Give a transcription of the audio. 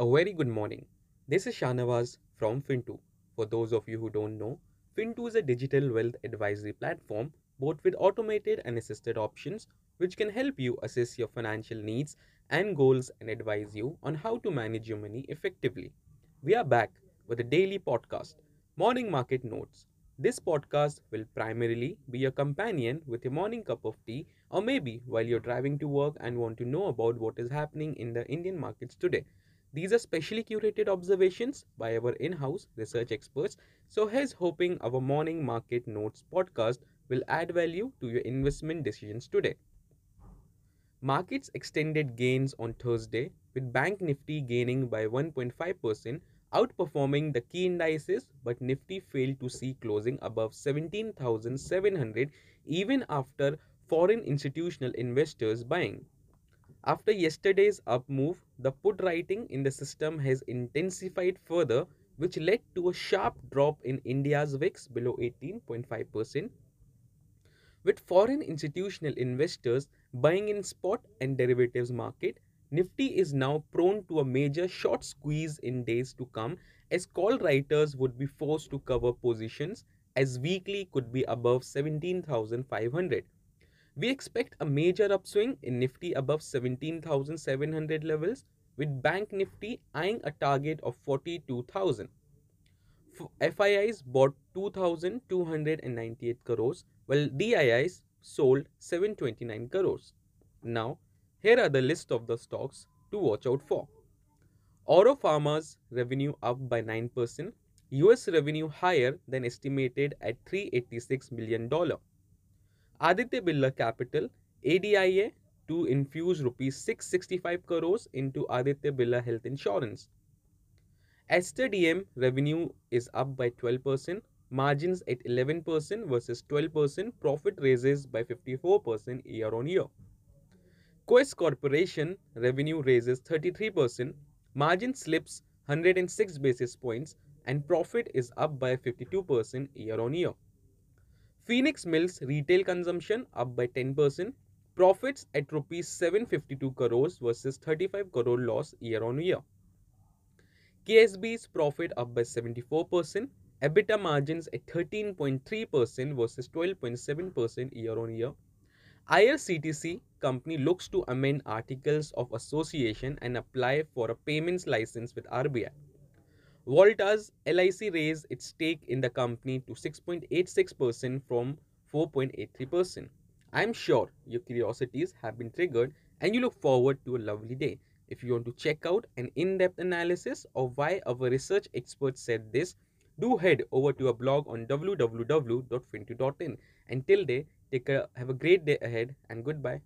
A very good morning. This is Shanawaz from Fintoo. For those of you who don't know, Fintoo is a digital wealth advisory platform both with automated and assisted options which can help you assess your financial needs and goals and advise you on how to manage your money effectively. We are back with a daily podcast, Morning Market Notes. This podcast will primarily be a companion with a morning cup of tea or maybe while you're driving to work and want to know about what is happening in the Indian markets today. These are specially curated observations by our in house research experts. So, here's hoping our morning market notes podcast will add value to your investment decisions today. Markets extended gains on Thursday, with Bank Nifty gaining by 1.5%, outperforming the key indices, but Nifty failed to see closing above 17,700 even after foreign institutional investors buying. After yesterday's up move, the put writing in the system has intensified further, which led to a sharp drop in India's VIX below 18.5%. With foreign institutional investors buying in spot and derivatives market, Nifty is now prone to a major short squeeze in days to come as call writers would be forced to cover positions as weekly could be above 17,500. We expect a major upswing in Nifty above 17,700 levels with Bank Nifty eyeing a target of 42,000. FIIs bought 2,298 crores while DIIs sold 729 crores. Now, here are the list of the stocks to watch out for. Oro Pharma's revenue up by 9%, US revenue higher than estimated at $386 million. Aditya Birla Capital, ADIA, to infuse rupees 665 crores into Aditya Birla Health Insurance. Aster DM revenue is up by 12%, margins at 11% versus 12%, profit raises by 54% year on year. Quess Corporation revenue raises 33%, margin slips 106 basis points, and profit is up by 52% year on year. Phoenix Mills retail consumption up by 10%, profits at rupees 752 crores versus 35 crore loss year on year. KSB's profit up by 74%, EBITDA margins at 13.3% versus 12.7% year on year. IRCTC company looks to amend articles of association and apply for a payments license with RBI. Voltas LIC raised its stake in the company to 6.86% from 4.83%. I'm sure your curiosities have been triggered and you look forward to a lovely day. If you want to check out an in depth analysis of why our research experts said this, do head over to our blog on www.fintoo.in. Until then, take a, have a great day ahead and goodbye.